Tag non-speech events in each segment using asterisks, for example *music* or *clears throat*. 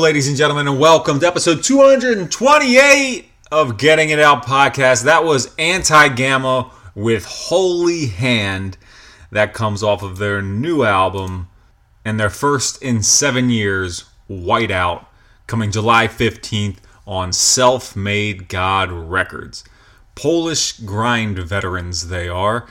Ladies and gentlemen, and welcome to episode 228 of Getting It Out podcast. That was Antigama with Holy Hand. That comes off of their new album and their first in seven years, Whiteout, coming July 15th on Selfmadegod Records. Polish grind veterans, they are.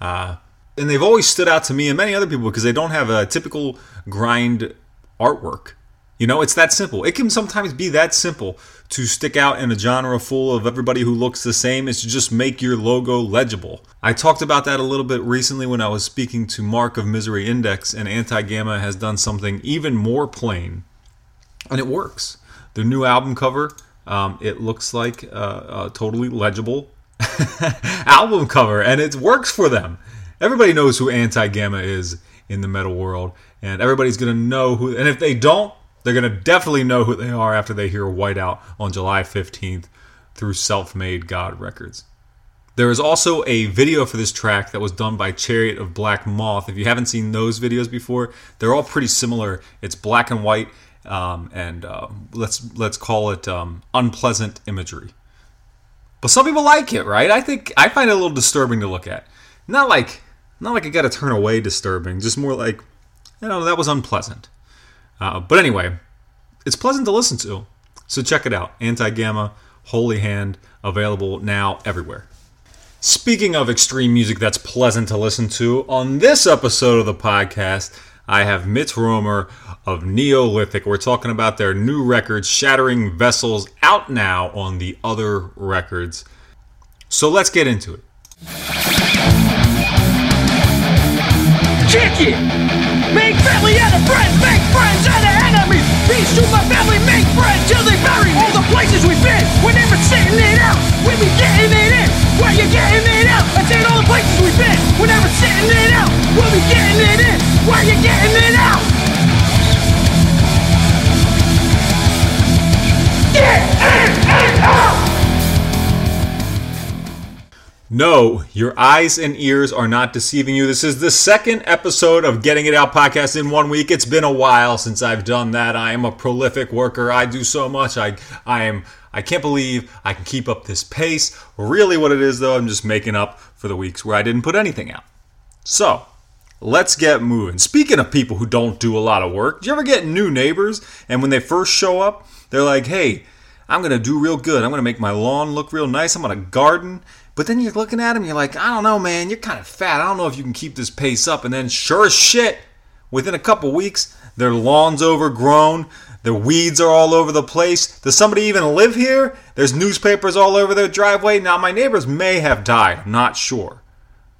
Uh, and they've always stood out to me and many other people because they don't have a typical grind artwork. You know, it's that simple. It can sometimes be that simple to stick out in a genre full of everybody who looks the same is to just make your logo legible. I talked about that a little bit recently when I was speaking to Mark of Misery Index, and Antigama has done something even more plain, and it works. Their new album cover, um, it looks like a totally legible *laughs* album cover, and it works for them. Everybody knows who Antigama is in the metal world, and everybody's gonna know who. And if they don't, they're going to definitely know who they are after they hear Whiteout on July 15th through Selfmadegod Records. There is also a video for this track that was done by Chariot of Black Moth. If you haven't seen those videos before, they're all pretty similar. It's black and white, um, and uh, let's let's call it um, unpleasant imagery. But some people like it, right? I think I find it a little disturbing to look at. Not like not like I got to turn away disturbing, just more like you know that was unpleasant. Uh, but anyway, it's pleasant to listen to. So check it out. Antigama, Holy Hand, available now everywhere. Speaking of extreme music that's pleasant to listen to, on this episode of the podcast, I have Mitch Romer of Neolithic. We're talking about their new record, Shattering Vessels, out now on the other records. So let's get into it. Kick it! Family and a friend, make friends and an enemy. Peace to my family, make friends till they bury All the places we've been, we're never sitting it out. We be getting it in, where you getting it out. I said all the places we've been, we're never sitting it out. We'll be getting it in, where you getting it out. Get in No, your eyes and ears are not deceiving you. This is the second episode of Getting It Out podcast in one week. It's been a while since I've done that. I am a prolific worker. I do so much. I I am I can't believe I can keep up this pace. Really what it is though, I'm just making up for the weeks where I didn't put anything out. So, let's get moving. Speaking of people who don't do a lot of work, do you ever get new neighbors and when they first show up, they're like, "Hey, I'm going to do real good. I'm going to make my lawn look real nice. I'm going to garden." But then you're looking at him, you're like, I don't know, man, you're kind of fat. I don't know if you can keep this pace up. And then, sure as shit, within a couple weeks, their lawn's overgrown, their weeds are all over the place. Does somebody even live here? There's newspapers all over their driveway. Now, my neighbors may have died, I'm not sure.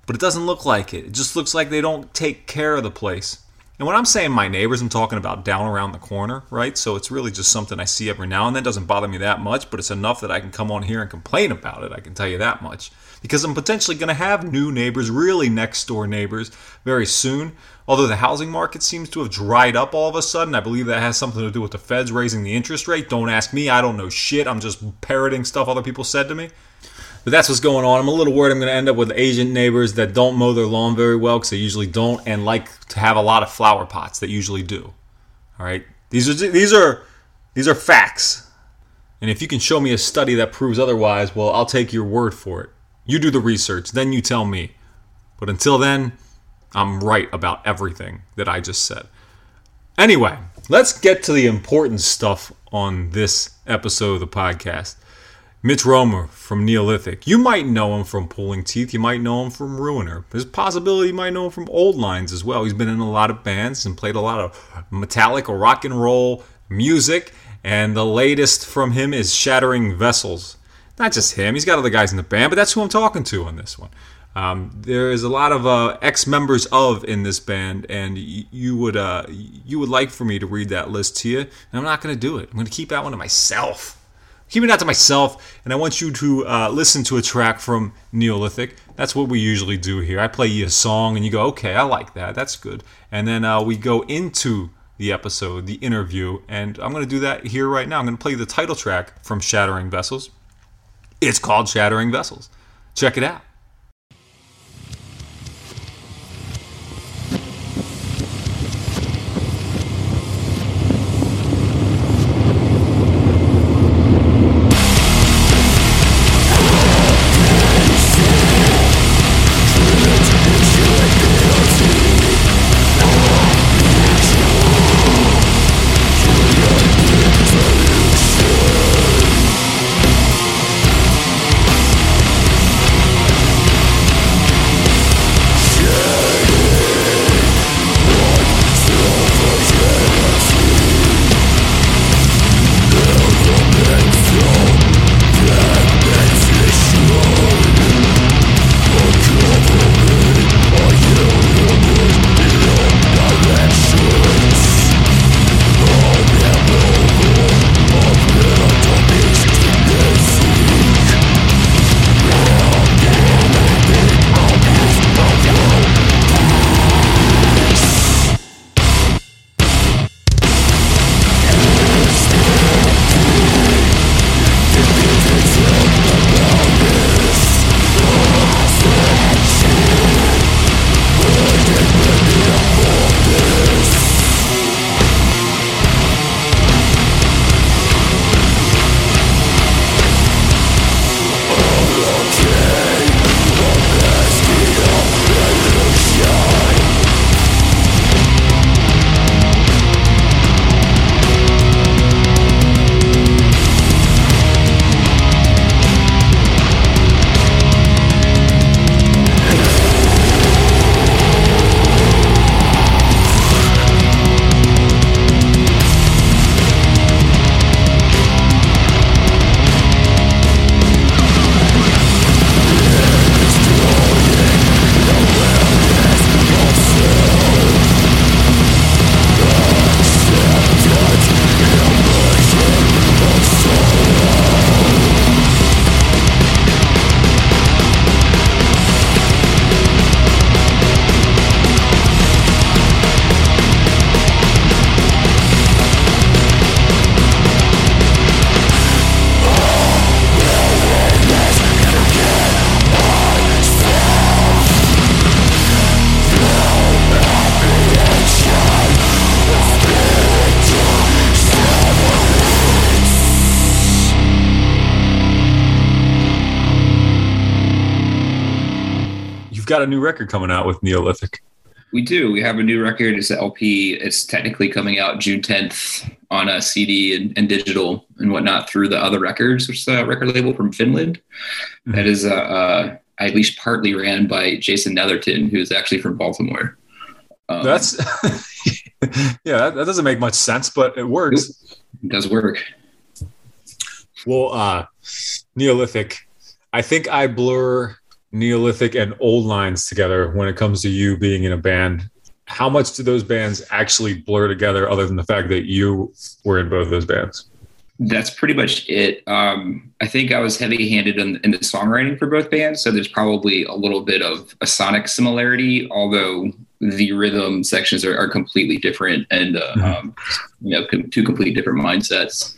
But it doesn't look like it. It just looks like they don't take care of the place. And when I'm saying my neighbors, I'm talking about down around the corner, right? So it's really just something I see every now and then. It doesn't bother me that much, but it's enough that I can come on here and complain about it. I can tell you that much. Because I'm potentially going to have new neighbors, really next door neighbors, very soon. Although the housing market seems to have dried up all of a sudden, I believe that has something to do with the feds raising the interest rate. Don't ask me, I don't know shit. I'm just parroting stuff other people said to me. But that's what's going on. I'm a little worried I'm going to end up with Asian neighbors that don't mow their lawn very well because they usually don't, and like to have a lot of flower pots that usually do. All right, these are these are these are facts. And if you can show me a study that proves otherwise, well, I'll take your word for it. You do the research, then you tell me. But until then, I'm right about everything that I just said. Anyway, let's get to the important stuff on this episode of the podcast. Mitch Romer from Neolithic. You might know him from Pulling Teeth. You might know him from Ruiner. There's a possibility you might know him from Old Lines as well. He's been in a lot of bands and played a lot of metallic or rock and roll music. And the latest from him is Shattering Vessels. Not just him, he's got other guys in the band, but that's who I'm talking to on this one. Um, there is a lot of uh, ex-members of in this band, and y- you would uh, you would like for me to read that list to you, and I'm not going to do it. I'm going to keep that one to myself keeping that to myself, and I want you to uh, listen to a track from Neolithic. That's what we usually do here. I play you a song, and you go, okay, I like that. That's good. And then uh, we go into the episode, the interview, and I'm going to do that here right now. I'm going to play the title track from Shattering Vessels. It's called Shattering Vessels. Check it out. Got a new record coming out with Neolithic. We do. We have a new record. It's LP. It's technically coming out June 10th on a CD and, and digital and whatnot through the Other Records, which is a record label from Finland. Mm-hmm. That is, uh, uh, at least partly ran by Jason Netherton, who's actually from Baltimore. Um, That's *laughs* yeah, that, that doesn't make much sense, but it works. it does work. Well, uh, Neolithic, I think I blur Neolithic and Old Lines together when it comes to you being in a band. How much do those bands actually blur together, other than the fact that you were in both those bands? That's pretty much it. Um, I think I was heavy handed in, in the songwriting for both bands. So there's probably a little bit of a sonic similarity, although the rhythm sections are, are completely different and, uh, Mhm. um, you know, com- two completely different mindsets.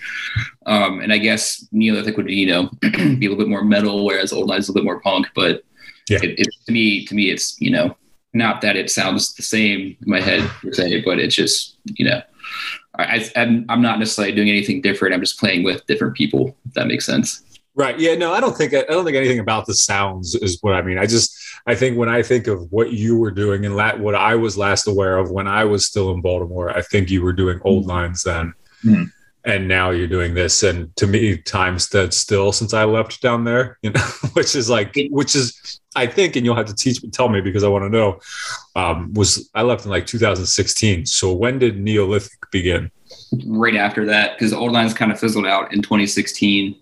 Um, and I guess Neolithic would, be you know, *clears throat* be a little bit more metal, whereas Old Lines is a little bit more punk. But Yeah. it, it, to me, to me, it's, you know, not that it sounds the same in my head per se, but it's just, you know, I, I'm, I'm not necessarily doing anything different. I'm just playing with different people. If that makes sense. Right. Yeah. No, I don't think I don't think anything about the sounds is what I mean. I just I think when I think of what you were doing and la- what I was last aware of when I was still in Baltimore, I think you were doing old lines then, Mhm. and now you're doing this. And to me, time stood still since I left down there. You know, *laughs* which is like which is I think, and you'll have to teach me, tell me because I want to know. Um, was I left in like 2016? So when did Neolithic begin? Right after that, because Old Lines kind of fizzled out in 2016.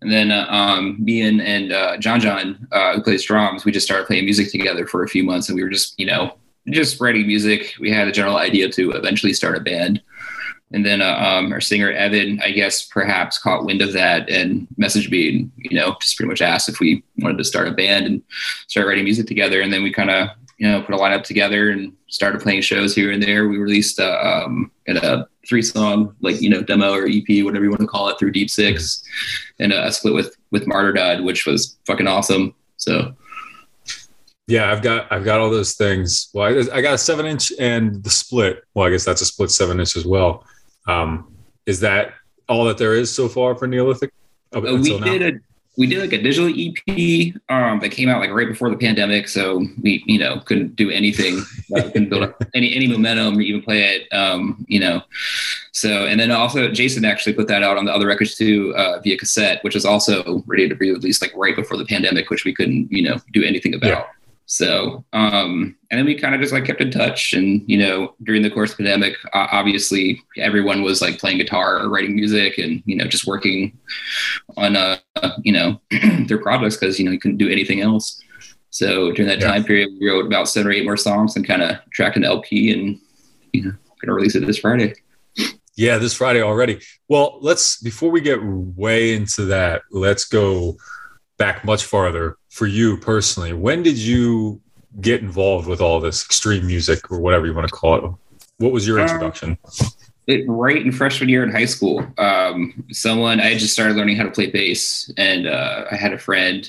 And then uh, um, me and, and uh, John John, uh, who plays drums, we just started playing music together for a few months. And we were just, you know, just writing music. We had a general idea to eventually start a band. And then uh, um, our singer Evan, I guess, perhaps caught wind of that and messaged me, and you know, just pretty much asked if we wanted to start a band and start writing music together. And then we kind of, you know, put a lineup together and started playing shows here and there. We released uh, um, a three song, like you know, demo or EP, whatever you want to call it, through Deep Six, and uh, a split with with Martyr Martyrdad, which was fucking awesome. So Yeah, I've got I've got all those things. Well, I, I got a seven inch and the split. Well, I guess that's a split seven inch as well. Um, is that all that there is so far for Neolithic? Up Uh, we now? did a we did like a digital EP um, that came out like right before the pandemic, so we you know couldn't do anything, *laughs* uh, couldn't build up any any momentum or even play it, um, you know. So and then also Jason actually put that out on the other records too uh, via cassette, which was also ready to be released like right before the pandemic, which we couldn't you know do anything about. So, um, and then we kind of just like kept in touch. And, you know, during the course of the pandemic, uh, obviously everyone was like playing guitar or writing music and, you know, just working on, uh, you know, *clears throat* their projects because, you know, you couldn't do anything else. So during that Yeah. time period, we wrote about seven or eight more songs and kind of tracked an LP and, you know, going to release it this Friday. Yeah, this Friday already. Well, let's before we get way into that, let's go back much farther for you personally. When did you get involved with all this extreme music or whatever you want to call it? What was your Um, introduction? it right in freshman year in high school. Um, someone I had just started learning how to play bass, and uh, I had a friend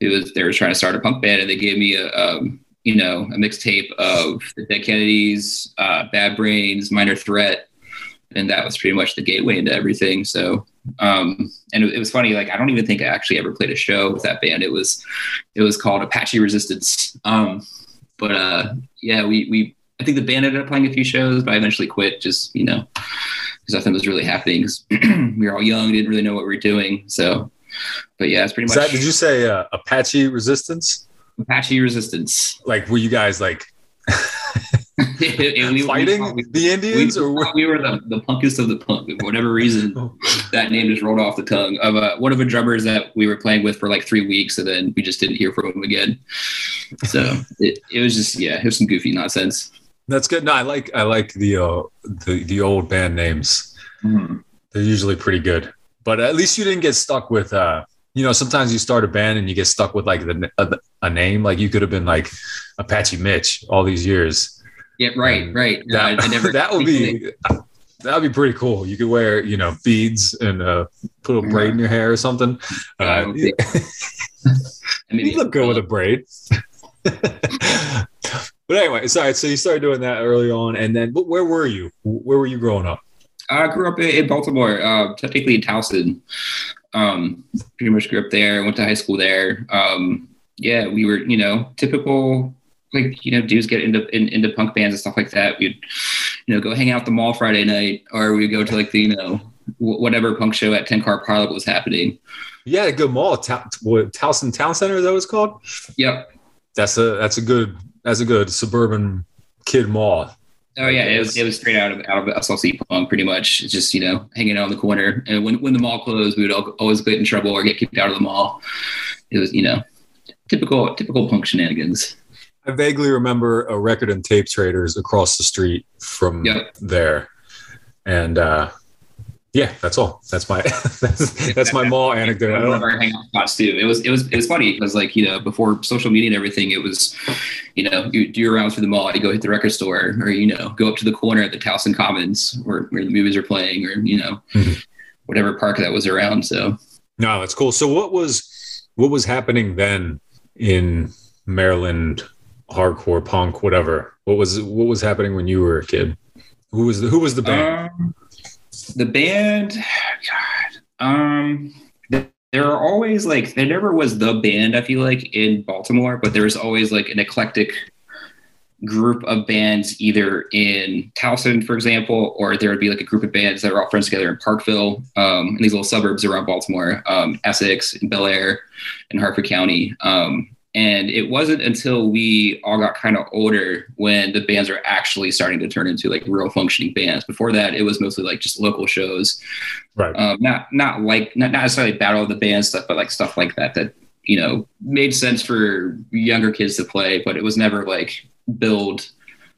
who was they were trying to start a punk band, and they gave me a um, you know a mixtape of the Dead Kennedys, uh, Bad Brains, Minor Threat, and that was pretty much the gateway into everything. So. Um, and it, it was funny. Like I don't even think I actually ever played a show with that band. It was, it was called Apache Resistance. Um, but uh, yeah, we we I think the band ended up playing a few shows, but I eventually quit just, you know, because nothing was really happening. 'cause *clears throat* we were all young, didn't really know what we were doing. So, but yeah, it's pretty much that, did you say uh, Apache Resistance? Apache Resistance. Like, were you guys like *laughs* And we- we *laughs* fighting thought we- the Indians, we, or we were the, the punkest of the punk. For whatever reason, *laughs* that name just rolled off the tongue of uh, one of the drummers that we were playing with for like three weeks, and then we just didn't hear from him again. So *laughs* it, it was just yeah, it was some goofy nonsense. that's good? No, I like I like the uh, the the old band names. They're usually pretty good, but at least you didn't get stuck with. uh you know, sometimes you start a band and you get stuck with like the, a, a name. Like you could have been like Apache Mitch all these years. Yeah, right, right. No, That, I, I never, *laughs* that would be that would be pretty cool. You could wear you know beads and uh, put a braid in your hair or something. Yeah, Uh, *laughs* *laughs* mean, you look good with a braid. but anyway, sorry. So you started doing that early on, and then but where were you? Where were you growing up? I grew up in, in Baltimore, uh, technically in Towson. Um, pretty much grew up there. Went to high school there. Um, yeah, we were, you know, typical like you know dudes get into in, into punk bands and stuff like that. We'd you know go hang out the mall Friday night, or we'd go to like the you know whatever punk show at Ten Car Pilot was happening. Yeah, a good mall, Ta- what, Towson Town Center. Is that it's called? Yep. That's a that's a good that's a good suburban kid mall. Oh yeah, it was it was straight out of out of SLC punk, pretty much. It's just you know hanging out on the corner, and when when the mall closed, we would always get in trouble or get kicked out of the mall. It was you know typical typical punk shenanigans. I vaguely remember a record and tape traders across the street from yep. there, and uh, yeah, that's all. That's my *laughs* that's, that's my mall *laughs* anecdote. One of our hangout spots too. It was it was it was funny because like you know before social media and everything, it was you know you do your rounds through the mall, you go hit the record store, or you know go up to the corner at the Towson Commons where where the movies are playing, or you know mm-hmm. whatever park that was around. So no, that's cool. So what was what was happening then in Maryland hardcore punk, whatever. What was what was happening when you were a kid? Who was the who was the band? Um, the band, God, um, there are always like there never was the band. I feel like in Baltimore, but there was always like an eclectic group of bands either in Towson, for example, or there would be like a group of bands that are all friends together in Parkville, um, in these little suburbs around Baltimore, um, Essex, and Bel Air, and Harford County. Um, and it wasn't until we all got kind of older when the bands are actually starting to turn into like real functioning bands. Before that, it was mostly like just local shows, right? Um, not not like not, not necessarily battle of the band stuff, but like stuff like that that you know made sense for younger kids to play, but it was never like build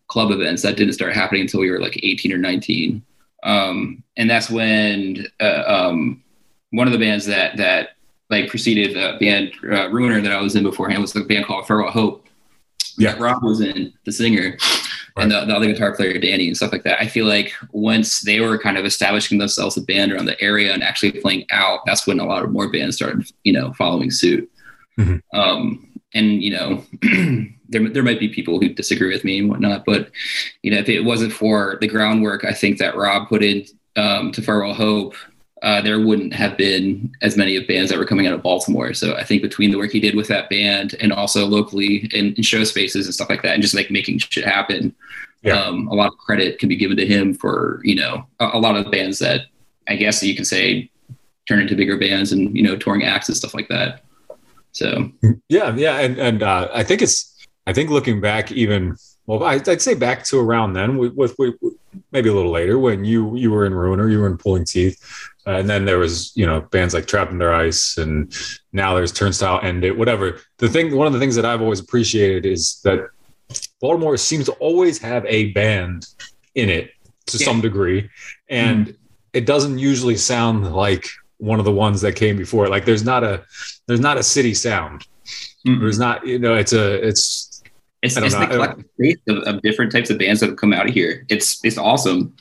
club events. That didn't start happening until we were like 18 or 19, um, and that's when uh, um, one of the bands that that like preceded the band uh, Ruiner that I was in beforehand was a band called Farewell Hope. Yeah, Rob was in the singer. Right. And the, the, other guitar player, Danny, and stuff like that. I feel like once they were kind of establishing themselves a band around the area and actually playing out, that's when a lot of more bands started, you know, following suit. Mm-hmm. Um, and you know, *clears throat* there there might be people who disagree with me and whatnot, but you know, if it wasn't for the groundwork, I think that Rob put in um, to Farewell Hope uh, there wouldn't have been as many of bands that were coming out of Baltimore. So I think between the work he did with that band and also locally in, in show spaces and stuff like that, and just like making shit happen, yeah. um, a lot of credit can be given to him for you know a, a lot of bands that I guess you can say turn into bigger bands and you know touring acts and stuff like that. So yeah, yeah, and and uh, I think it's I think looking back even well, I'd say back to around then with, with, with, maybe a little later when you you were in Ruiner, you were in Pulling Teeth, and then there was you know bands like Trapped Under Ice, and now there's Turnstile End It, whatever. The thing, one of the things that I've always appreciated is that Baltimore seems to always have a band in it to yeah. some degree, and mm. it doesn't usually sound like one of the ones that came before. Like there's not a there's not a city sound. Mm. There's not you know it's a it's it's, it's the collective of, of, different types of bands that have come out of here. It's it's awesome.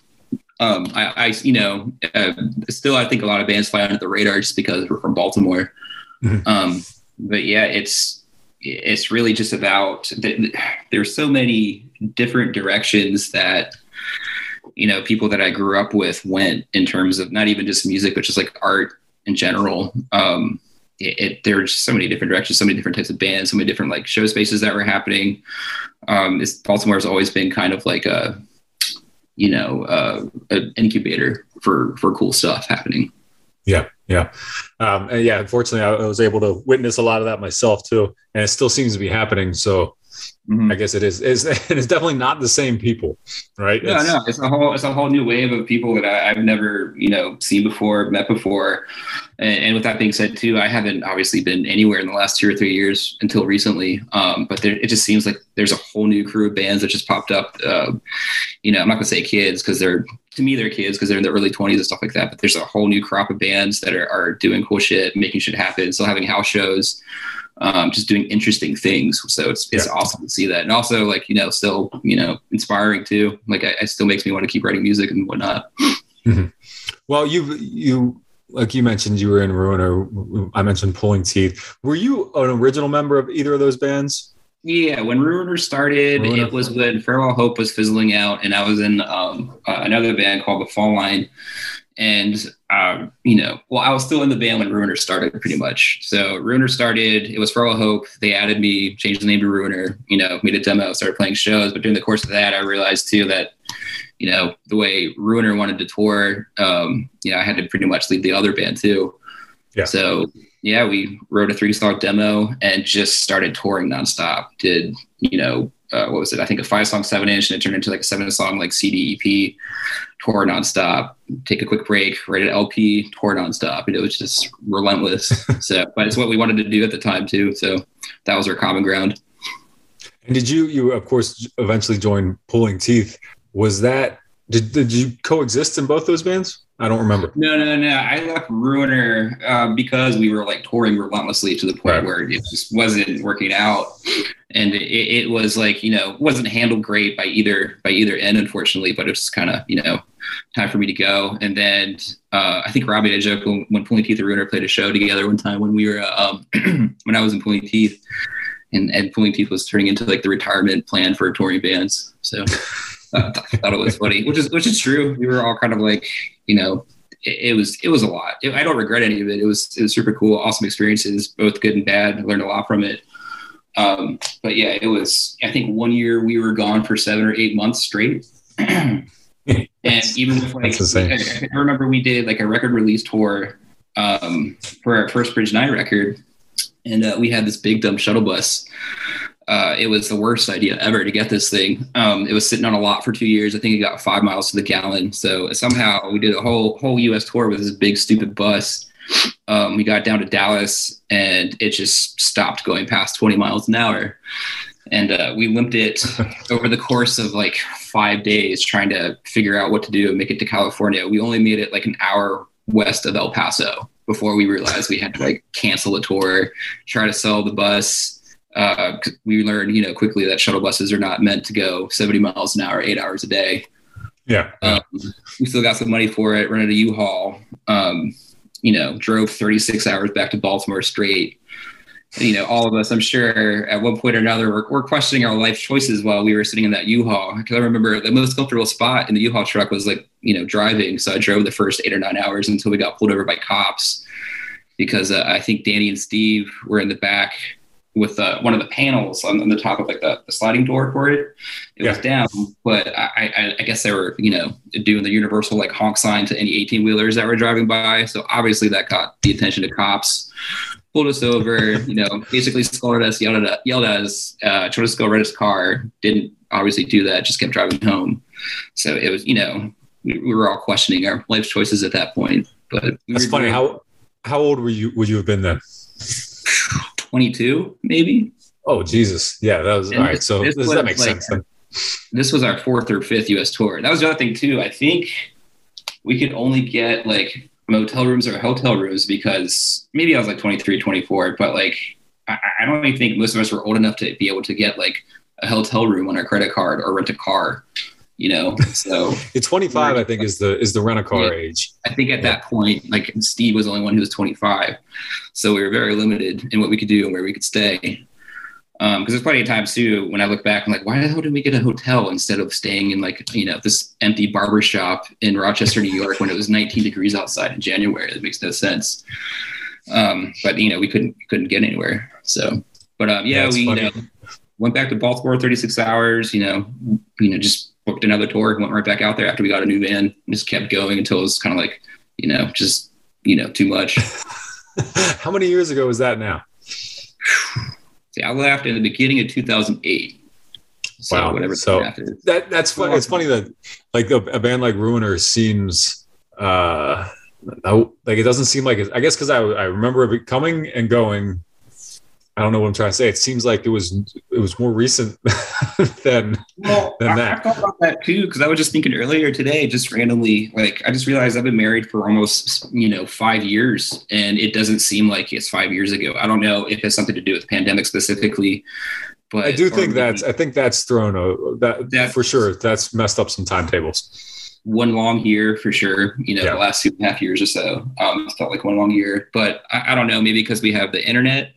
Um, I, I you know, uh, still I think a lot of bands fly under the radar just because we're from Baltimore. Mm-hmm. Um, but yeah, it's it's really just about there's so many different directions that you know people that I grew up with went in terms of not even just music, but just like art in general. Um, it, it, there's so many different directions, so many different types of bands, so many different like show spaces that were happening. Um, Baltimore has always been kind of like a, you know, uh, an incubator for for cool stuff happening. Yeah, yeah, um, yeah. Unfortunately, I was able to witness a lot of that myself too, and it still seems to be happening. So Mm-hmm. I guess it is. It's, *laughs* it's definitely not the same people, right? No, it's, no, it's a whole it's a whole new wave of people that I, have never you know seen before, met before. And, and, with that being said, too, I haven't obviously been anywhere in the last two or three years until recently. Um, but there, it just seems like there's a whole new crew of bands that just popped up. Uh, you know, I'm not gonna say kids because they're to me they're kids because they're in their early 20s and stuff like that. But there's a whole new crop of bands that are, are doing cool shit, making shit happen, still having house shows um, just doing interesting things. So it's it's yeah. awesome to see that, and also like you know, still you know, inspiring too. Like I, it still makes me want to keep writing music and whatnot. Mm-hmm. Well, you've you like you mentioned you were in Ruiner. I mentioned Pulling Teeth. Were you an original member of either of those bands? Yeah, when Ruiner started, Ruiner. it was when Farewell Hope was fizzling out, and I was in um, uh, another band called The Fall Line and um, you know, well, I was still in the band when Ruiner started, pretty much. So Ruiner started. It was Farewell Hope. They added me, changed the name to Ruiner. You know, made a demo, started playing shows. But during the course of that, I realized too that you know the way Ruiner wanted to tour, um, you know, I had to pretty much lead the other band too. Yeah. So yeah, we wrote a three song demo and just started touring nonstop. Did you know uh, what was it? I think a five song seven inch, and it turned into like a seven song like CD EP. Tour nonstop. Take a quick break. Write an LP. Tour nonstop. And it was just relentless. *laughs* so, but it's what we wanted to do at the time too. So that was our common ground. And did you you of course eventually join Pulling Teeth? Was that did did you coexist in both those bands? I don't remember. No, no, no. I left Ruiner uh, because we were like touring relentlessly to the point Right. where it just wasn't working out, and it, it was like you know wasn't handled great by either by either end, unfortunately. But it was kind of you know time for me to go. And then uh, I think Robbie and I joked when, when Pulling Teeth and Ruiner played a show together one time when we were uh, um, *clears throat* when I was in Pulling Teeth, and and Pulling Teeth was turning into like the retirement plan for touring bands. So. *laughs* I thought it was funny, which is which is true. We were all kind of like, you know, it, it was it was a lot. It- I don't regret any of it. It was it was super cool, awesome experiences, both good and bad. I learned a lot from it. Um, but yeah, it was. I think one year we were gone for seven or eight months straight. *clears throat* and even with like, I, I remember we did like a record release tour um, for our first Bridge Nine record, and uh, we had this big dumb shuttle bus. Uh, it was the worst idea ever to get this thing. Um, it was sitting on a lot for two years. I think it got five miles to the gallon. So somehow we did a whole whole U.S. tour with this big stupid bus. Um, we got down to Dallas and it just stopped going past 20 miles an hour. And uh, we limped it *laughs* over the course of like five days trying to figure out what to do and make it to California. We only made it like an hour west of El Paso before we realized we had to like cancel the tour, try to sell the bus. Uh, 'cause we learned, you know, quickly that shuttle buses are not meant to go 70 miles an hour, eight hours a day. Yeah. Um, we still got some money for it, rented a U-Haul, um, you know, drove 36 hours back to Baltimore straight. You know, all of us, I'm sure at one point or another, were, were questioning our life choices while we were sitting in that U-Haul. Because I remember the most comfortable spot in the U-Haul truck was like, you know, driving. So I drove the first eight or nine hours until we got pulled over by cops because uh, I think Danny and Steve were in the back with uh, one of the panels on, on the top of like the, the sliding door for it. It was down, but I, I, I guess they were, you know, doing the universal like honk sign to any 18 wheelers that were driving by. So obviously that got the attention of cops, pulled us over, you know, basically scolded us, yelled at, yelled at us, uh, us to go rent his car. Didn't obviously do that, just kept driving home. So it was, you know, we, we were all questioning our life choices at that point. But we That's funny. doing How how old were you would you have been then? *sighs* 22, maybe. Oh Jesus. Yeah, that was And all right. So this this, was that makes like- sense then. this was our fourth or fifth US tour. That was the other thing too. I think we could only get like motel rooms or hotel rooms because maybe I was like 23, 24, but like I, I don't even think most of us were old enough to be able to get like a hotel room on our credit card or rent a car, you know? So *laughs* The 25, I think, is the is the rent a car Yeah. age. I think at that point, like Steve was the only one who was 25. So we were very limited in what we could do and where we could stay. Um, cause there's plenty of times too, when I look back, I'm like, why the hell did we get a hotel instead of staying in like, you know, this empty barber shop in Rochester, New York when it was 19 degrees outside in January? That makes no sense. Um, but you know, we couldn't, couldn't get anywhere. So, but, um, yeah, That's we, you know, went back to Baltimore 36 hours, you know, you know, just booked another tour, went right back out there after we got a new van, and just kept going until it was kind of like, you know, just, you know, too much. *laughs* How many years ago was that now? See, I left in the beginning of 2008. So Wow. whatever So- That that's funny. It's funny that like a, a band like Ruiner seems uh no- like it doesn't seem like it. I guess because I I remember it coming and going. I don't know what I'm trying to say. It seems like it was it was more recent *laughs* than Well, than that. I thought about that too because I was just thinking earlier today, just randomly, like I just realized I've been married for almost you know five years, and it doesn't seem like it's five years ago. I don't know if it's something to do with the pandemic specifically, but I do think that's I think that's thrown a that, That- for sure. That's messed up some timetables. one long year for sure. You know, Yeah. the last two and a half years or so, um, it's felt like one long year. But I, I don't know, maybe because we have the internet,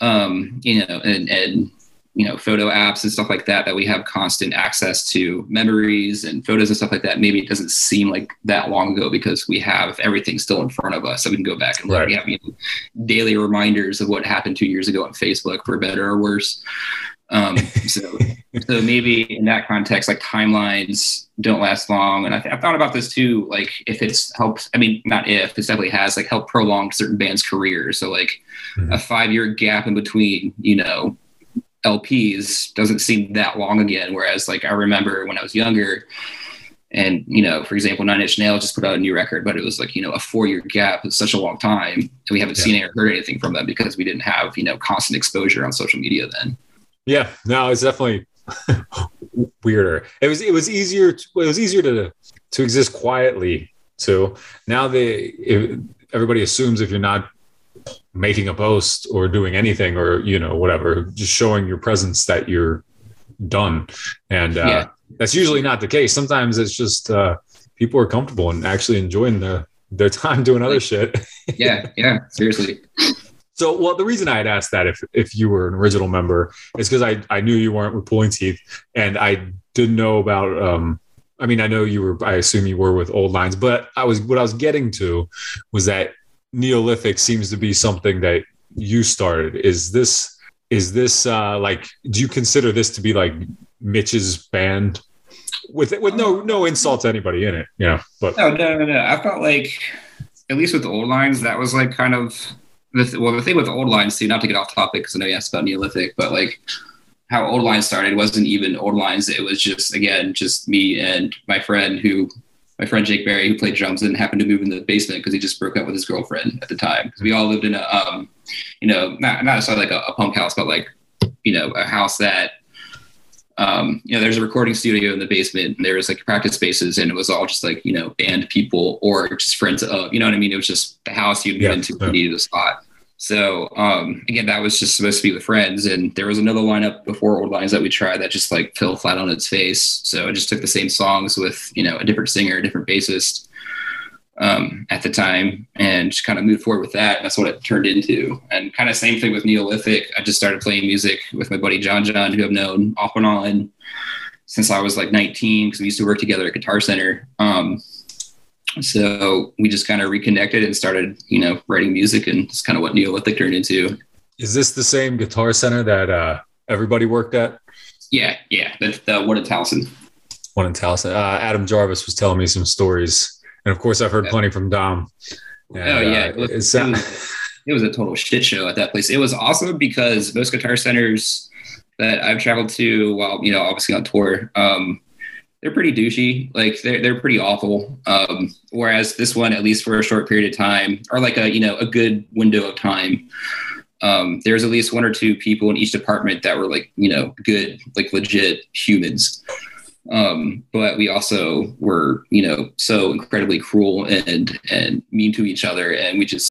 um, you know, and and you know photo apps and stuff like that that we have constant access to memories and photos and stuff like that maybe it doesn't seem like that long ago because we have everything still in front of us so we can go back and look. Right. we have you know, daily reminders of what happened two years ago on facebook for better or worse um, *laughs* so, so maybe in that context, like timelines don't last long. And I th- I've thought about this too. Like if it's helped, I mean, not if, it definitely has like helped prolong certain bands' careers. So like Mhm. a five year gap in between, you know, LPs doesn't seem that long again. Whereas like I remember when I was younger, and you know, for example, Nine Inch Nails just put out a new record, but it was like you know a four year gap. It's such a long time, and we haven't Yeah. seen or heard anything from them because we didn't have you know constant exposure on social media then. Yeah, no, it's definitely *laughs* weirder. It was it was easier to, it was easier to to exist quietly too. Now they if, everybody assumes if you're not making a post or doing anything or you know whatever, just showing your presence that you're done, and uh, Yeah. that's usually not the case. Sometimes it's just uh, people are comfortable and actually enjoying the, their *laughs* time doing other shit. Yeah, yeah, seriously. So, well, the reason I had asked that if if you were an original member is because I I knew you weren't with Pulling Teeth, and I didn't know about. um I mean, I know you were. I assume you were with Old Lines, but I was what I was getting to was that Neolithic seems to be something that you started. Is this is this uh like? Do you consider this to be like Mitch's band? With with no no insult to anybody in it, know. But No, no, no, no. I felt like, at least with old lines, that was like kind of the th- well, the thing with old lines too. Not to get off topic because I know you asked about Neolithic, but like how old lines started wasn't even old lines. It was just again just me and my friend who. My friend Jake Berry, who played drums, and happened to move in the basement because he just broke up with his girlfriend at the time. Because we all lived in a, um, you know, not not necessarily like a, a punk house, but like, you know, a house that um, you know, there's a recording studio in the basement and there was like practice spaces and it was all just like, you know, band people or just friends of, you know what I mean? It was just the house you'd Yeah, get into if yeah. you needed a spot. So um, again, that was just supposed to be with friends. And there was another lineup before old lines that we tried that just like fell flat on its face. So I just took the same songs with, you know, a different singer, a different bassist um, at the time and just kind of moved forward with that. That's what it turned into. And kind of same thing with Neolithic. I just started playing music with my buddy John John, who I've known off and on since I was like 19 because we used to work together at Guitar Center. Um, so we just kind of reconnected and started, you know, writing music, and it's kind of what Neolithic turned into. is this the same Guitar Center that uh, everybody worked at? Yeah, yeah, the, the one in Towson. one in Towson. Uh, Adam Jarvis was telling me some stories, and of course, I've heard plenty from Dom. And, oh yeah, uh, it was, it was- *laughs* it was a total shit show at that place. It was awesome because most guitar centers that I've traveled to, while you know, obviously on tour, um, they're pretty douchey. Like they're they're pretty awful. Um, whereas this one, at least for a short period of time, or like a you know a good window of time, um, there's at least one or two people in each department that were like you know good, like legit humans. Um, but we also were you know so incredibly cruel and and mean to each other, and we just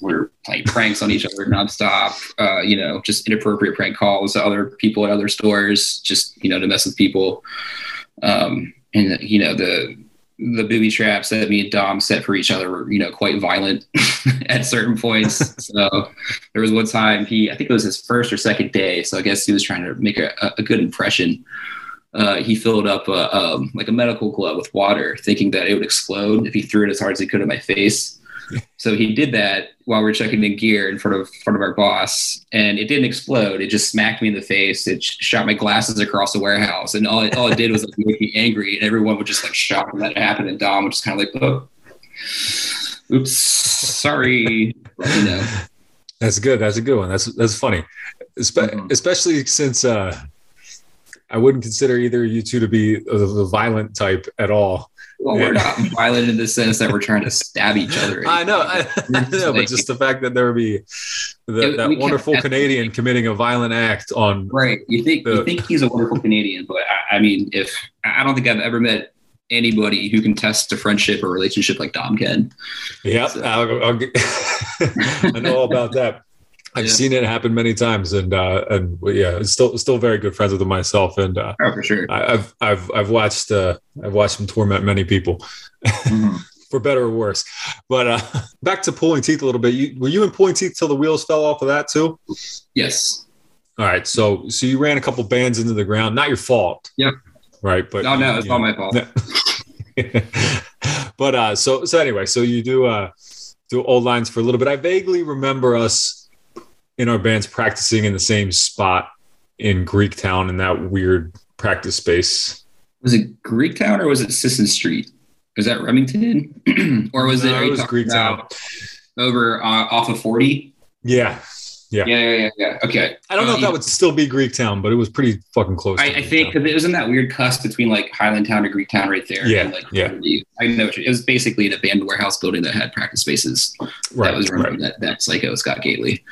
We're playing pranks on each other nonstop. Uh, you know, just inappropriate prank calls to other people at other stores, just you know, to mess with people. Um, and you know, the the booby traps that me and Dom set for each other were, you know, quite violent *laughs* at certain points. so there was one time he, I think it was his first or second day. So I guess he was trying to make a, a good impression. Uh, he filled up a, um, like a medical glove with water, thinking that it would explode if he threw it as hard as he could at my face. *laughs* So he did that while we are checking in gear in front of front of our boss, and it didn't explode. It just smacked me in the face. It sh- shot my glasses across the warehouse, and all it, all it did was like make me angry. And everyone would just like shock when that happened, and Dom would just kind of like, oh, oops, sorry. you know. That's good. That's a good one. That's that's funny, Espe- Mhm. especially since uh, I wouldn't consider either of you two to be the, the violent type at all. Well, we're not violent in the sense that we're trying to stab each other. I know, I. *laughs* I know, but just the fact that there would be the, It- that wonderful Canadian committing a violent act on. Right. You think The- you think he's a wonderful Canadian, but I, I mean, if I don't think I've ever met anybody who can test a friendship or relationship like Dom can. Yep, So- I'll, I'll get, *laughs* I know all about that. I've Yeah. seen it happen many times, and uh, and yeah, still still very good friends with him myself, and uh, Oh, for sure. I, I've I've I've watched uh, I've watched him torment many people. Mhm. *laughs* for better or worse. But uh, back to pulling teeth a little bit. You, were you in pulling teeth till the wheels fell off of that too? Yes. All right. So so you ran a couple bands into the ground. Not your fault. Yep. Right. But No, no, it's not know. my fault. *laughs* but uh, so so anyway, so you do uh, do old lines for a little bit. I vaguely remember us in our bands practicing in the same spot in Greek Town in that weird practice space. Was it Greek Town or was it Sisson Street? Was that Remington? *clears throat* or was it, No, are it was Greektown. about over uh, off of 40? Yeah. Yeah, yeah, yeah, yeah. Okay. I don't know Uh, if that you- would still be Greek Town, but it was pretty fucking close. I, I think because it was in that weird cusp between like Highlandtown and Greek Town right there. Yeah, and, like, yeah. I know it was basically an abandoned warehouse building that had practice spaces. right, that was right. that, that psycho Scott Gately.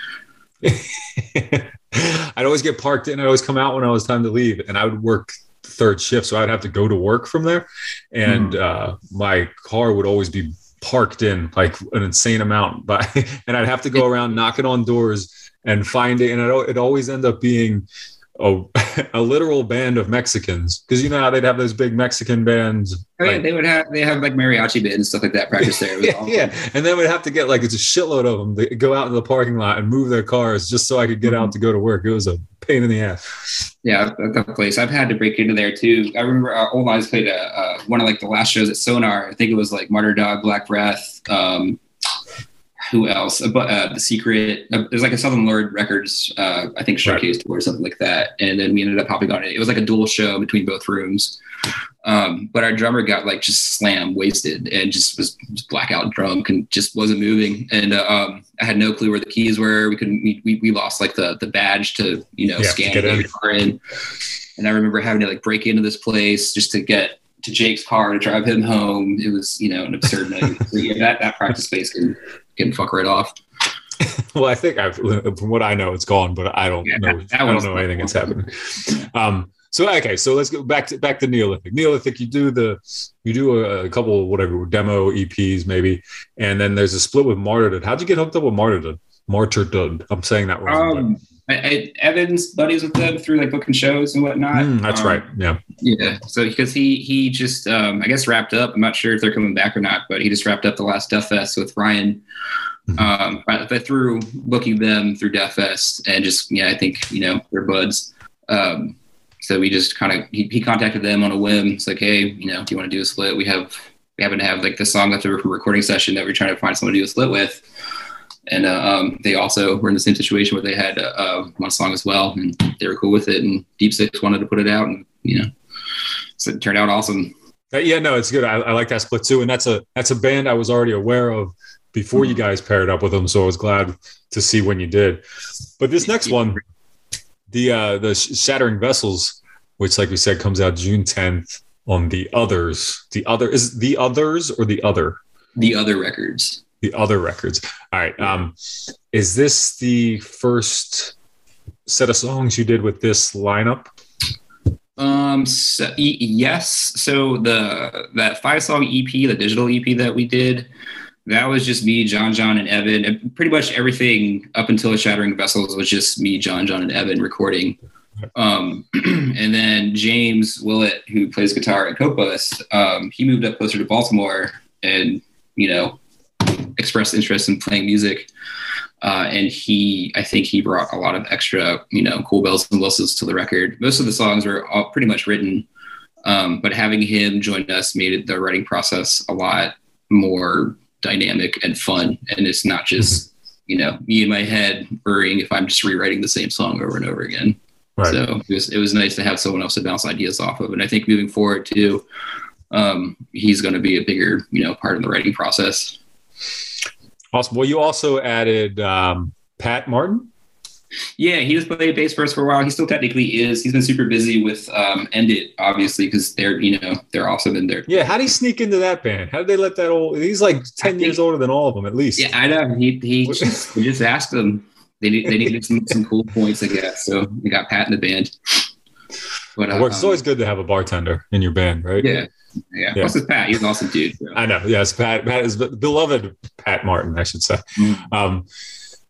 *laughs* I'd always get parked in. I'd always come out when I was time to leave, and I would work third shift, so I'd have to go to work from there, and uh, my car would always be parked in like an insane amount, *laughs* but and I'd have to go around knocking on doors and finding, and it al- it always end up being. A, *laughs* a literal band of Mexicans because you know how they'd have those big Mexican bands Oh, yeah, like- they would have they have like mariachi band and stuff like that practice there. *laughs* Yeah, yeah, and then we'd have to get like it's a shitload of them. They go out in the parking lot and move their cars just so I could get Mm-hmm. out to go to work. It was a pain in the ass. Yeah, that, that place. I've had to break into there too. I remember uh, Old Lines played a, uh, one of like the last shows at Sonar. I think it was like Martyrdöd, Black Breath. Um, who else? But uh, the Secret. Uh, there's like a Southern Lord Records. Uh, I think Right. showcase tour or something like that. And then we ended up hopping on it. It was like a dual show between both rooms. Um, but our drummer got like just slam wasted and just was just blackout drunk and just wasn't moving. And uh, um, I had no clue where the keys were. We couldn't. We, we, we lost like the the badge to you know Yeah, scan get the car in. And I remember having to like break into this place just to get to Jake's car to drive him home. It was you know an absurd night. *laughs* So yeah, that that practice space can can fuck right off. *laughs* Well, I think I've from what I know, it's gone, but I don't Yeah, know. that- that I don't know anything that's happening. Um, so okay, so let's go back to back to Neolithic. Neolithic, you do the you do a, a couple whatever demo EPs maybe, and then there's a split with Martyrdom. How'd you get hooked up with Martyrdom? Martyrdom. I'm saying that wrong. Um, I, I, Evan's buddies with them through like booking shows and whatnot. Mm, that's Um, right. Yeah. Yeah. So because he he just um, I guess wrapped up. I'm not sure if they're coming back or not, but he just wrapped up the last Death Fest with Ryan. Mhm. Um, but, but through booking them through Death Fest and just yeah, I think you know they're buds. Um, so we just kind of he, he contacted them on a whim. It's like, hey, you know, do you want to do a split? We have we happen to have like the song left over from a recording session that we're trying to find someone to do a split with. And uh, um, they also were in the same situation where they had uh, uh, one song as well, and they were cool with it. And Deep Six wanted to put it out, and you know, so it turned out awesome. Uh, yeah, no, it's good. I, I like that split too, and that's a that's a band I was already aware of before you guys paired up with them. So I was glad to see when you did. But this next one, the uh, the Shattering Vessels, which, like we said, comes out June 10th on the Others. The other is the Others or the Other. The other records. The Other Records. All right. Um, is this the first set of songs you did with this lineup? Um. So, y- yes. So the that five song EP, the digital EP that we did, that was just me, John, John, and Evan. And pretty much everything up until Shattering Vessels was just me, John, John, and Evan recording. Um, *clears throat* and then James Willett, who plays guitar at Copas, um, he moved up closer to Baltimore and you know expressed interest in playing music. Uh, and he, I think he brought a lot of extra, you know, cool bells and whistles to the record. Most of the songs were all pretty much written, um, but having him join us made the writing process a lot more dynamic and fun, and it's not just you know me in my head worrying if I'm just rewriting the same song over and over again. Right. So it was it was nice to have someone else to bounce ideas off of, and I think moving forward too, um, he's going to be a bigger you know part of the writing process. Awesome. Well, you also added um, Pat Martin. Yeah, he was playing bass for us for a while. He still technically is. He's been super busy with um, End It, obviously, because they're you know they're awesome in there. Yeah, how did he sneak into that band? How did they let that old? He's like ten think- years older than all of them, at least. Yeah, I know. He he just, we just asked them. They need, they needed some, some cool points, I guess. So we got Pat in the band. But works. It's um, always good to have a bartender in your band, right? yeah, yeah. Yeah. Plus, it's Pat. He's an awesome dude. so. I know. Yes, Pat. Pat is beloved. Pat Martin, I should say. Mm. Um,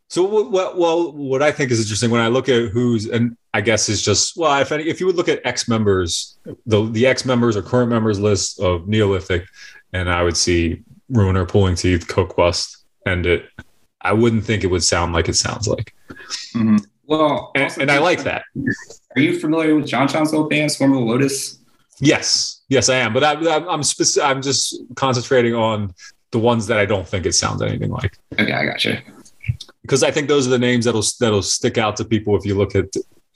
so, what, well, what I think is interesting when I look at who's, and I guess is just well, if any, if you would look at ex members, the the ex members or current members list of Neolithic, and I would see Ruiner, Pulling Teeth, Coke Bust, End It. I wouldn't think it would sound like it sounds like, Mhm. Well, and, and I like that. *laughs* Are you familiar with John John's old band, Swarm of the Lotus? Yes, yes, I am. But I, I'm I'm, speci- I'm just concentrating on the ones that I don't think it sounds anything like. Okay, I gotcha. because I think those are the names that'll that'll stick out to people if you look at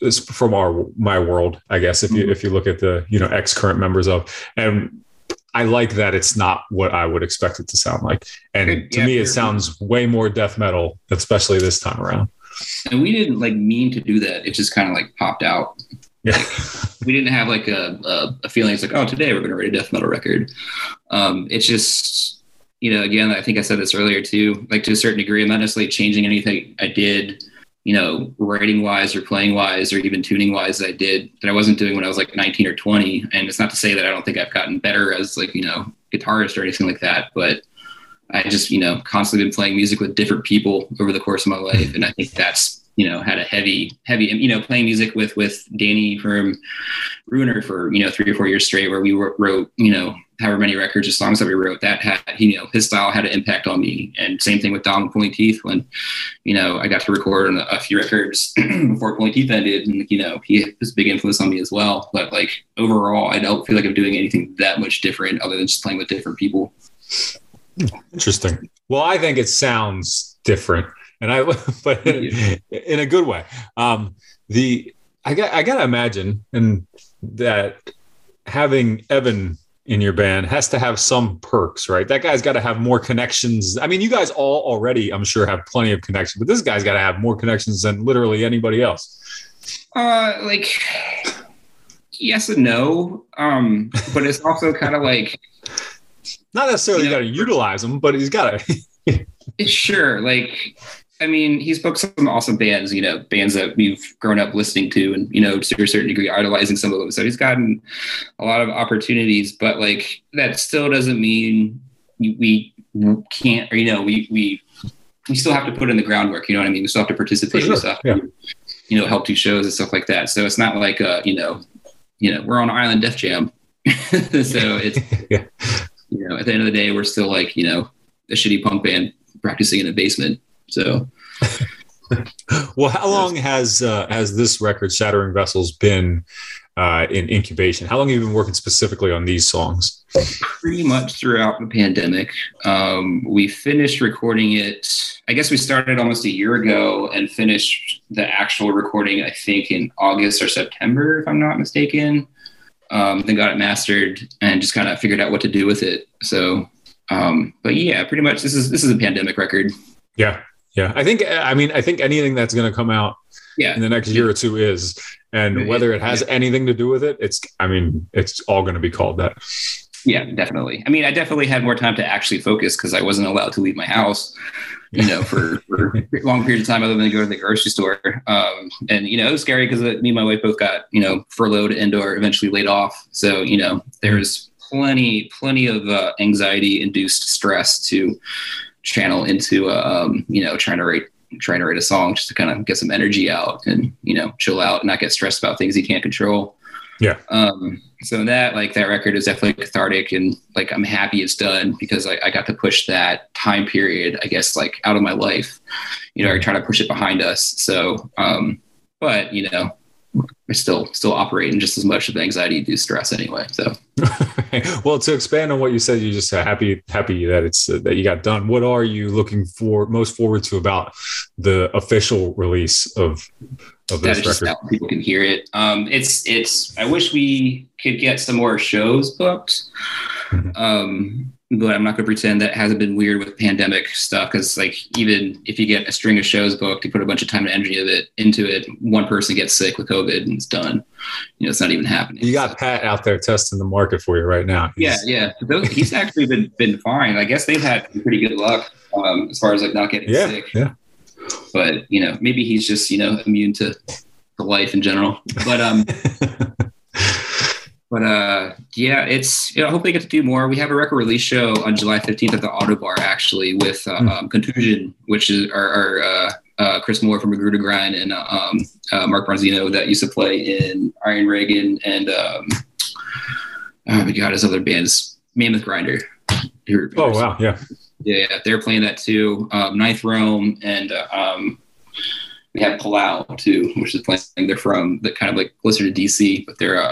this from our my world. I guess if you Mhm. if you look at the you know ex current members of and. I like that it's not what I would expect it to sound like, and to yeah, me, it sounds way more death metal, especially this time around. And we didn't like mean to do that. It just kind of like popped out. Yeah, we didn't have like a, a, a feeling it's like oh today we're going to write a death metal record um, it's just you know again i think i said this earlier too like to a certain degree i'm not necessarily changing anything i did you know writing wise or playing wise or even tuning wise that i did that i wasn't doing when i was like 19 or 20 and it's not to say that i don't think i've gotten better as like you know guitarist or anything like that but i just you know constantly been playing music with different people over the course of my life and i think that's you know had a heavy heavy you know playing music with with danny from Ruiner for you know three or four years straight, where we wrote, you know however many records or songs that we wrote. That had you know his style had an impact on me, and same thing with Dom Pulling Teeth. When you know I got to record on a, a few records *clears throat* before Pulling Teeth ended, and you know he was a big influence on me as well. But like overall, I don't feel like I'm doing anything that much different other than just playing with different people. Interesting. Well, I think it sounds different, and I *laughs* but in a good way. Um, the I got I gotta imagine and that having Evan in your band has to have some perks, right? That guy's got to have more connections. I mean, you guys all already, I'm sure, have plenty of connections, but this guy's got to have more connections than literally anybody else. Uh, like yes and no, um, but it's also kind of like Not necessarily Yeah. got to utilize them, but he's got *laughs* to. Sure. Like, I mean, he's booked some awesome bands, you know, bands that we've grown up listening to and, you know, to a certain degree idolizing some of them. So he's gotten a lot of opportunities, but like that still doesn't mean we can't, or, you know, we, we, we still have to put in the groundwork. You know what I mean? We still have to participate and stuff, yeah. you know, help do shows and stuff like that. So it's not like, uh, you know, you know, we're on Island Def Jam. *laughs* so it's, *laughs* Yeah. You know, at the end of the day, we're still like, you know, a shitty punk band practicing in a basement. So *laughs* well, how long has uh, has this record, Shattering Vessels, been uh, in incubation? How long have you been working specifically on these songs? pretty much throughout the pandemic, um, we finished recording it. I guess we started almost a year ago and finished the actual recording, I think, in August or September, if I'm not mistaken. Um, then got it mastered and just kind of figured out what to do with it. So, um, but yeah, pretty much this is this is a pandemic record. Yeah, yeah. I think I mean I think anything that's going to come out Yeah, in the next year or two is, and whether it has yeah. anything to do with it, it's I mean it's all going to be called that. Yeah, definitely. I mean, I definitely had more time to actually focus because I wasn't allowed to leave my house, you know, for, for a long period of time other than go to the grocery store. Um, and, you know, it was scary because me and my wife both got, you know, furloughed and or eventually laid off. So, you know, there's plenty, plenty of uh, anxiety induced stress to channel into, uh, um, you know, trying to write trying to write a song just to kind of get some energy out and, you know, chill out and not get stressed about things you can't control. Yeah. Um, so that like that record is definitely cathartic and like I'm happy it's done because I, I got to push that time period, I guess, like out of my life. You know, I try to push it behind us. So um, but you know, I still still operating just as much of anxiety do stress anyway. So, *laughs* well, to expand on what you said, you're just happy happy that it's uh, that you got done. What are you looking for most forward to about the official release of of this record? people can hear it. Um, it's it's. I wish we could get some more shows booked. Mhm. Um, but I'm not going to pretend that hasn't been weird with pandemic stuff because, like, even if you get a string of shows booked, you put a bunch of time and energy of it into it, one person gets sick with COVID and it's done. You know, it's not even happening. You got Pat out there testing the market for you right now. Yeah, He's- yeah. Those, he's actually been been fine. I guess they've had pretty good luck um, as far as like not getting yeah, sick. yeah. But you know, maybe he's just you know immune to, to life in general. But um, *laughs* but uh, yeah, it's you know, hopefully get to do more. We have a record release show on July fifteenth at the Ottobar actually with uh, Hmm. um, Contusion, which is our, our uh, uh, Chris Moore from Magrudergrind and uh, um, uh, Mark Bronzino that used to play in Iron Reagan and um, oh my god, his other bands, Mammoth Grinder. Oh wow, yeah. yeah, yeah, they're playing that too. Um, Ninth Rome and uh, um, we have Palau too, which is playing. They're from the kind of like closer to DC, but they're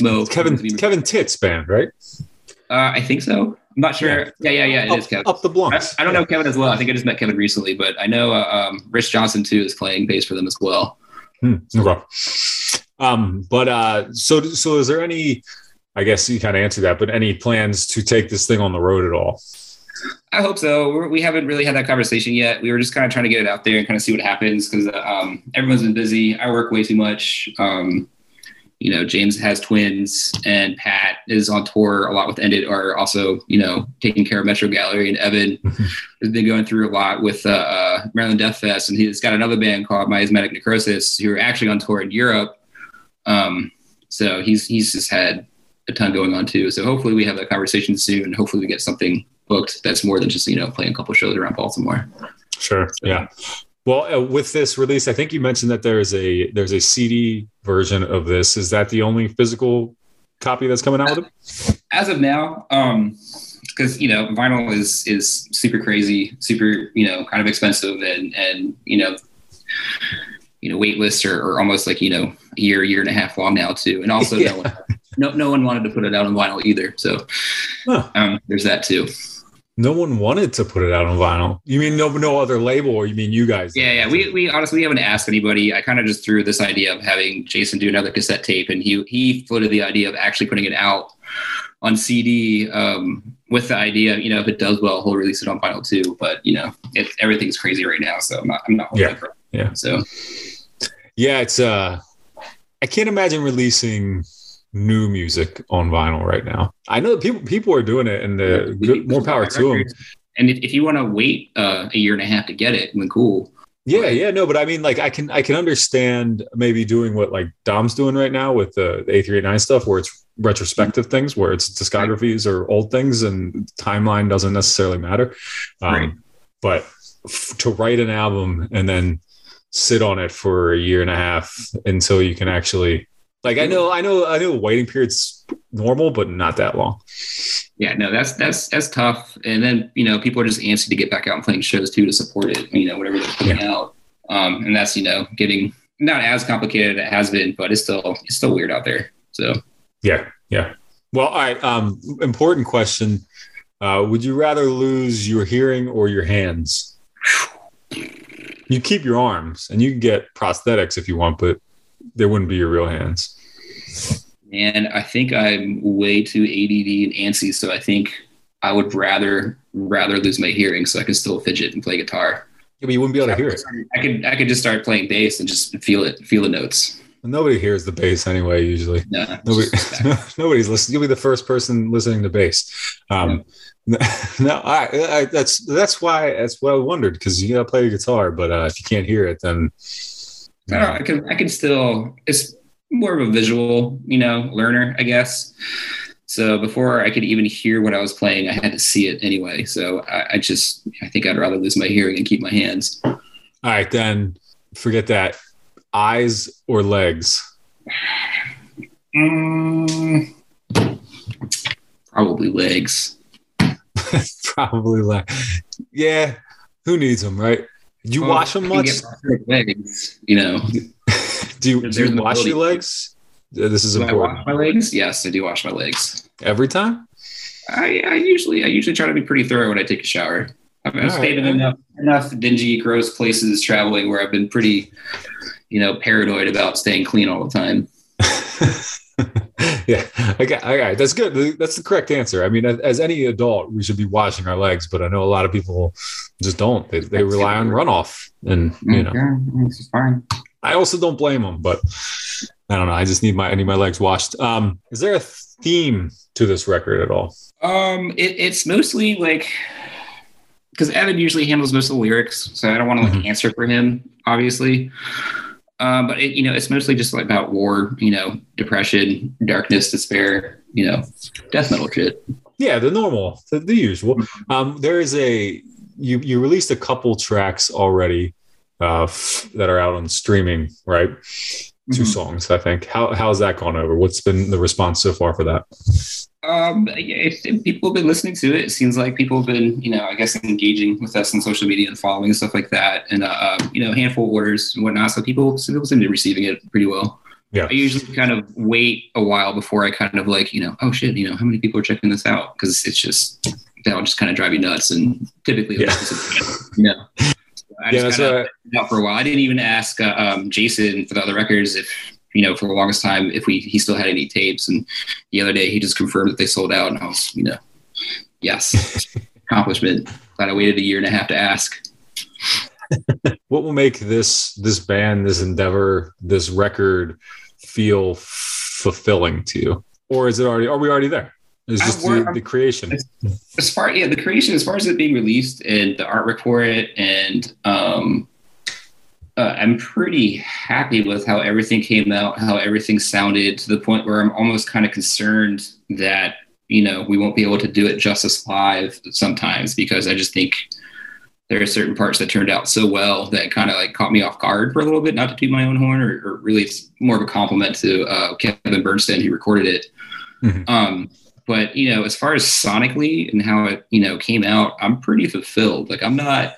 uh, Mo. Kevin Kevin Tits band, right? Uh, I think so. I'm not sure. Yeah, yeah, yeah. It up, is Kevin. up the I, I don't know Kevin as well. I think I just met Kevin recently, but I know uh, um, Rich Johnson too is playing bass for them as well. Hmm, okay. Um, but uh, so so is there any? I guess you kind of answered that, but any plans to take this thing on the road at all? I hope so. We're, we haven't really had that conversation yet. We were just kind of trying to get it out there and kind of see what happens because um, everyone's been busy. I work way too much. Um, you know, James has twins, and Pat is on tour a lot with End It, or also you know taking care of Metro Gallery, and Evan *laughs* has been going through a lot with uh, uh, Maryland Death Fest, and he's got another band called Miasmatic Necrosis who are actually on tour in Europe. Um, so he's he's just had a ton going on too. So hopefully we have that conversation soon. and Hopefully we get something booked that's more than just you know playing a couple shows around Baltimore. Sure. Yeah. Well, uh, with this release, I think you mentioned that there is a there's a CD version of this. Is that the only physical copy that's coming out with it? As of now, um, because you know vinyl is is super crazy, super you know kind of expensive, and and you know you know wait lists are, are almost like you know a year year and a half long now too, and also *laughs* no one no no one wanted to put it out on vinyl either. So Huh. um, there's that too. No one wanted to put it out on vinyl. You mean no no other label, or you mean you guys? Yeah, yeah. We we honestly we haven't asked anybody. I kind of just threw this idea of having Jason do another cassette tape, and he he floated the idea of actually putting it out on CD um, with the idea, you know, if it does well, he'll release it on vinyl too. But you know, it, everything's crazy right now, so I'm not I'm not holding Yeah, it yeah. So Yeah, it's uh I can't imagine releasing new music on vinyl right now. I know people people are doing it and the good, more power to them. And if, if you want to wait uh, a year and a half to get it, then cool. Yeah, yeah, no, but I mean like I can I can understand maybe doing what like Dom's doing right now with the, the A389 stuff where it's retrospective things where it's discographies or old things and timeline doesn't necessarily matter. Um, Right. but f- to write an album and then sit on it for a year and a half until you can actually like I know I know I know waiting period's normal but not that long. Yeah, no, that's that's that's tough. And then you know, people are just antsy to get back out and playing shows too to support it. You know, whatever they're putting out. Um, and that's you know getting not as complicated as it has been, but it's still it's still weird out there. So Yeah, yeah. Well, all right. Um, important question: uh, Would you rather lose your hearing or your hands? You keep your arms, and you can get prosthetics if you want, but they wouldn't be your real hands. and I think I'm way too ADD and antsy, so I think I would rather rather lose my hearing so I can still fidget and play guitar. Yeah, but you wouldn't be able to hear it. I could I could just start playing bass and just feel it, feel the notes. Nobody hears the bass anyway. Usually, No, nobody, *laughs* nobody's listening. You'll be the first person listening to bass. Um, *laughs* no, I, I, that's that's why that's why I wondered because you gotta play guitar, but uh, if you can't hear it, then I, don't I can I can still it's more of a visual, you know, learner, I guess. So before I could even hear what I was playing, I had to see it anyway. So I, I just I think I'd rather lose my hearing and keep my hands. All right, then forget that. Eyes or legs? Mm, probably legs. *laughs* Probably leg. Yeah, who needs them, right? Did you wash them much? legs, you know. *laughs* Do you, do you wash your legs? Uh, This is Do I wash my legs? Yes, I do wash my legs. Every time? I, I usually I usually try to be pretty thorough when I take a shower. I've, stayed in enough enough dingy, gross places traveling where I've been pretty, you know, paranoid about staying clean all the time. *laughs* *laughs* yeah. Okay. All right. That's good. That's the correct answer. I mean, as, as any adult, we should be washing our legs, but I know a lot of people just don't. They, they rely on runoff, and you know, it's fine. I also don't blame them. But I don't know. I just need my I need my legs washed. Um, is there a theme to this record at all? Um, it, it's mostly like because Evan usually handles most of the lyrics, so I don't want to like Mhm. answer for him, obviously. Um, but it, you know, it's mostly just like about war, you know, depression, darkness, despair, you know, death metal shit. Yeah, the normal, the, the usual. Um, there is a you you released a couple tracks already uh, f- that are out on streaming, right? 2 Mhm. songs, I think. How how's that gone over? What's been the response so far for that? Um, if, if people have been listening to it. It seems like people have been, you know, I guess engaging with us on social media and following and stuff like that, and uh, um, you know, handful of orders and whatnot. So people, some people seem to be receiving it pretty well. Yeah. I usually kind of wait a while before I kind of like, you know, oh shit, you know, how many people are checking this out? Because it's just that'll just kind of drive you nuts, and typically, Yeah. *laughs* you know. I Yeah, just kind of out for a while. I didn't even ask uh, um, Jason for the other records if you know for the longest time if we he still had any tapes, and the other day he just confirmed that they sold out, and I was you know, yes, *laughs* accomplishment. Glad I waited a year and a half to ask. what will make this this band, this endeavor, this record feel fulfilling to you, or is it already? Are we already there? It's just the, the creation. as far yeah the creation as far as it being released and the artwork for it and um uh, i'm pretty happy with how everything came out how everything sounded to the point where i'm almost kind of concerned that you know we won't be able to do it justice live sometimes because i just think there are certain parts that turned out so well that kind of like caught me off guard for a little bit not to toot my own horn or, or really it's more of a compliment to uh, kevin Bernsten who recorded it Mhm. um but you know as far as sonically and how it you know came out i'm pretty fulfilled. Like i'm not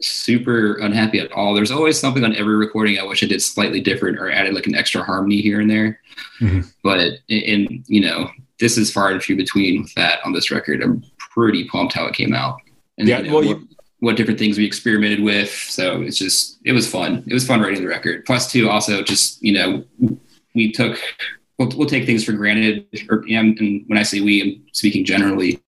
super unhappy at all. There's always something on every recording i wish i did slightly different or added like an extra harmony here and there. Mhm. but in, in you know this is far and few between with that on this record. I'm pretty pumped how it came out. And Yeah, you know, well, what, you- what different things we experimented with. So it's just it was fun. It was fun writing the record. Plus two also just you know we took we'll, we'll take things for granted. Or and, and when i say we i'm speaking generally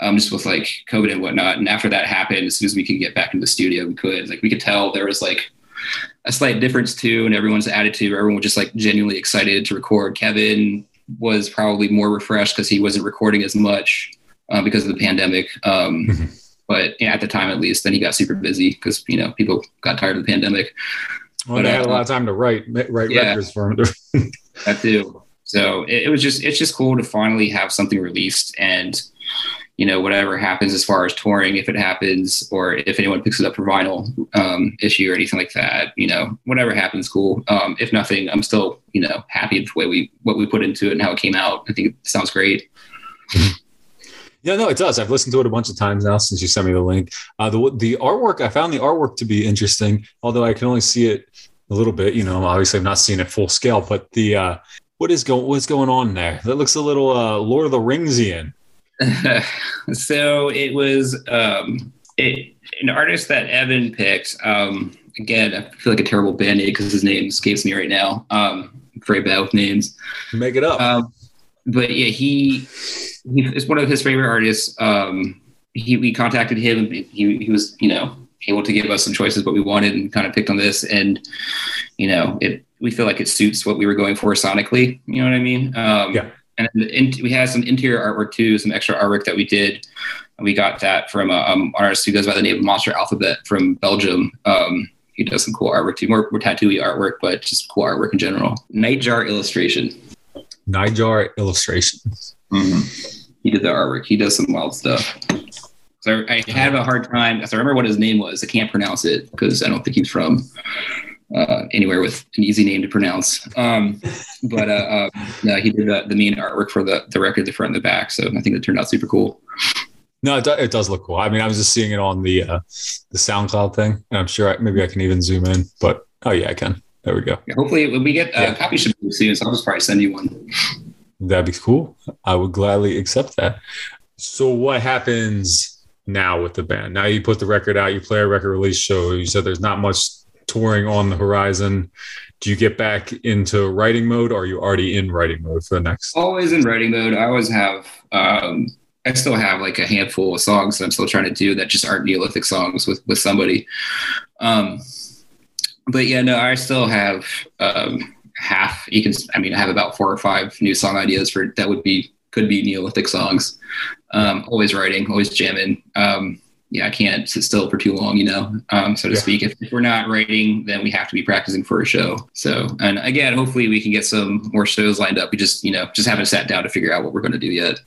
um, just with like covid and whatnot. And after that happened as soon as we could get back into the studio we could. Like we could tell there was like a slight difference too in everyone's attitude. Everyone was just like genuinely excited to record. Kevin was probably more refreshed because he wasn't recording as much uh, because of the pandemic. Um, Mhm. but yeah, at the time at least then he got super busy because you know people got tired of the pandemic. Well, but, they had a uh, lot of time to write write yeah. records for him. *laughs* that too. So it, it was just it's just cool to finally have something released and you know whatever happens as far as touring if it happens or if anyone picks it up for vinyl um, issue or anything like that you know whatever happens cool um, if nothing i'm still you know happy with the way we what we put into it and how it came out i think it sounds great *laughs* Yeah, no, it does. I've listened to it a bunch of times now since you sent me the link. Uh, the the artwork, I found the artwork to be interesting, although I can only see it a little bit. You know, obviously, I've not seen it full scale. But the uh, what is going what's going on there? That looks a little uh, Lord of the Ringsian. *laughs* so it was um, it, an artist that Evan picked. Um, again, I feel like a terrible band aid because his name escapes me right now. Um, I'm very bad with names. Make it up. Um, but yeah, he he is one of his favorite artists. Um, he we contacted him. He he was you know able to give us some choices what we wanted and kind of picked on this and you know it we feel like it suits what we were going for sonically. You know what I mean? Um, Yeah. And the in, we had some interior artwork too, some extra artwork that we did. We got that from um, artist who goes by the name of Monster Alphabet from Belgium. Um, he does some cool artwork too, more, more tattooy artwork, but just cool artwork in general. Nightjar illustration. nightjar illustrations. He did the artwork. He does some wild stuff. So I, I have a hard time. I remember what his name was. I can't pronounce it because I don't think he's from uh, anywhere with an easy name to pronounce. Um, but uh, uh, no, he did the, the main artwork for the, the record, the front and the back. So I think it turned out super cool. No, it, do, it does look cool. I mean, I was just seeing it on the uh, the SoundCloud thing, and I'm sure I, maybe I can even zoom in. But oh yeah, I can. There we go. Yeah, hopefully, when we get a Yeah. copy should be soon, so I'll just probably send you one. That'd be cool. I would gladly accept that. So, what happens now with the band? Now you put the record out, you play a record release show. You said there's not much touring on the horizon. Do you get back into writing mode, or are you already in writing mode for the next? Always in writing mode. I always have. Um, I still have like a handful of songs that I'm still trying to do that just aren't Neolithic songs with with somebody. Um, but yeah, no, I still have um, half. You can. I mean, I have about four or five new song ideas for that would be could be Neolithic songs. Um, always writing, always jamming. Um, yeah, I can't sit still for too long, you know, um, so to Yeah. speak. If, if we're not writing, then we have to be practicing for a show. So, and again, hopefully we can get some more shows lined up. We just, you know, just haven't sat down to figure out what we're going to do yet.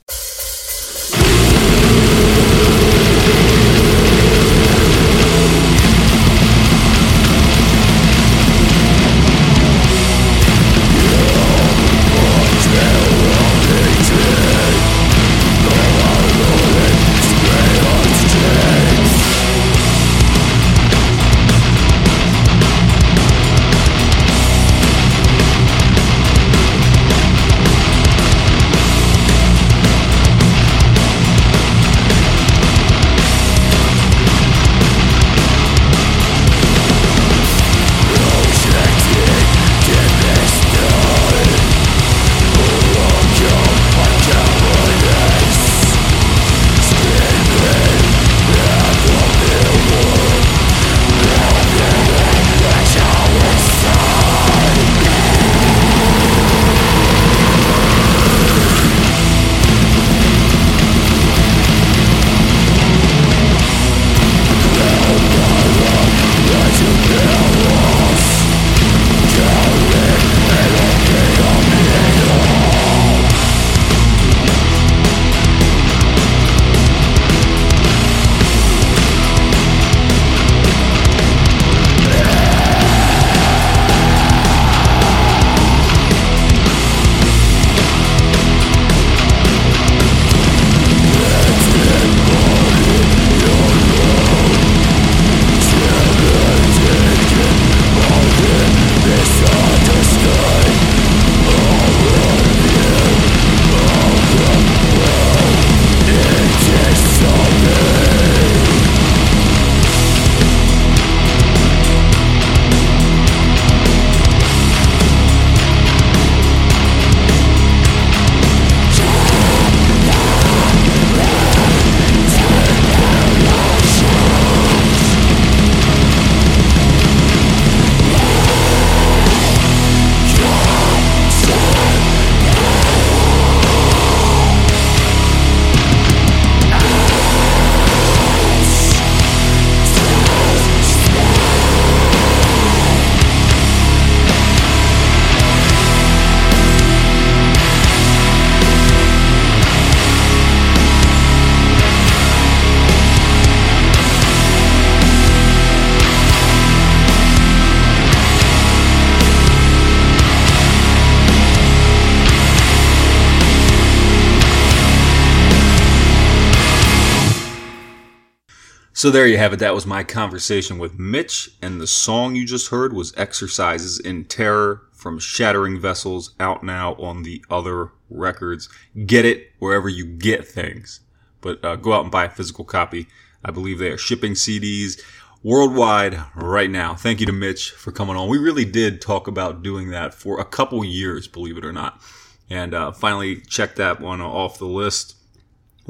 So there you have it. That was my conversation with Mitch, and the song you just heard was Exercises in Terror from Shattering Vessels, out now on the other records. Get it wherever you get things, but uh, go out and buy a physical copy. I believe they are shipping CDs worldwide right now. Thank you to Mitch for coming on. We really did talk about doing that for a couple years, believe it or not, and uh, finally checked that one off the list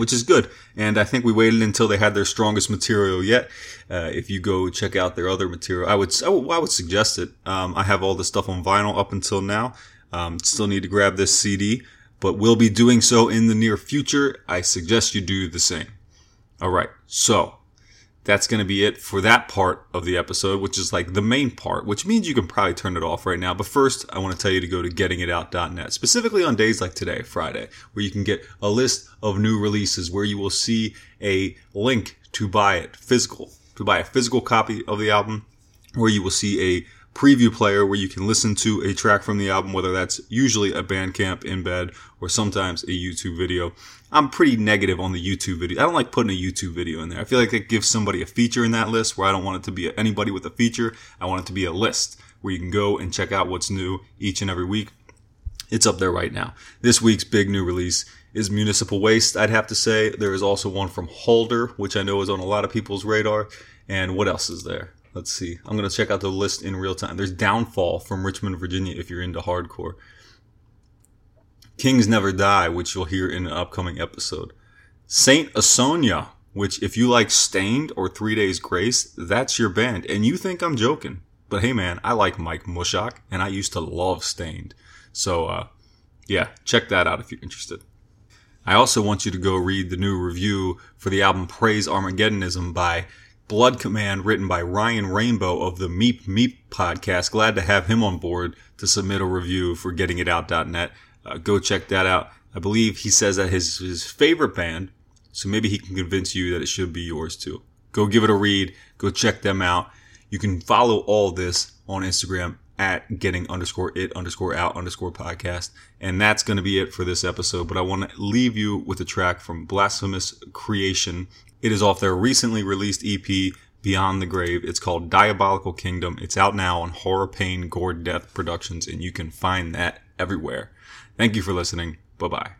which is good. And I think we waited until they had their strongest material yet. Uh, if you go check out their other material, I would I would, I would suggest it. Um, I have all the stuff on vinyl up until now. Um, still need to grab this CD, but we'll be doing so in the near future. I suggest you do the same. All right, so that's going to be it for that part of the episode, which is like the main part, which means you can probably turn it off right now. But first, I want to tell you to go to gettingitout.net, specifically on days like today, Friday, where you can get a list of new releases where you will see a link to buy it physical, to buy a physical copy of the album, where you will see a preview player where you can listen to a track from the album, whether that's usually a Bandcamp embed or sometimes a YouTube video. I'm pretty negative on the YouTube video. I don't like putting a YouTube video in there. I feel like it gives somebody a feature in that list where I don't want it to be anybody with a feature. I want it to be a list. where you can go and check out what's new each and every week. It's up there right now. This week's big new release is Municipal Waste, I'd have to say. There is also one from Holder, which I know is on a lot of people's radar. And what else is there? Let's see. I'm to check out the list in real time. There's Downfall from Richmond, Virginia, if you're into hardcore. Kings Never Die, which you'll hear in an upcoming episode. Saint Asonia, which if you like Staind or Three Days Grace, that's your band. And you think I'm joking. But hey man, I like Mike Mushok and I used to love Staind. So uh, yeah, check that out if you're interested. I also want you to go read the new review for the album Praise Armageddonism by Blood Command, written by Ryan Rainbow of the Meep Meep podcast. Glad to have him on board to submit a review for gettingitout.net. Uh, go check that out. I believe he says that his, his favorite band, so maybe he can convince you that it should be yours too. Go give it a read. Go check them out. You can follow all this on Instagram at getting underscore it underscore out underscore podcast. And that's going to be it for this episode. But I want to leave you with a track from Blasphemous Creation. It is off their recently released EP, Beyond the Grave. It's called Diabolical Kingdom. It's out now on Horror Pain Gore Death Productions, and you can find that everywhere. Thank you for listening. Bye bye.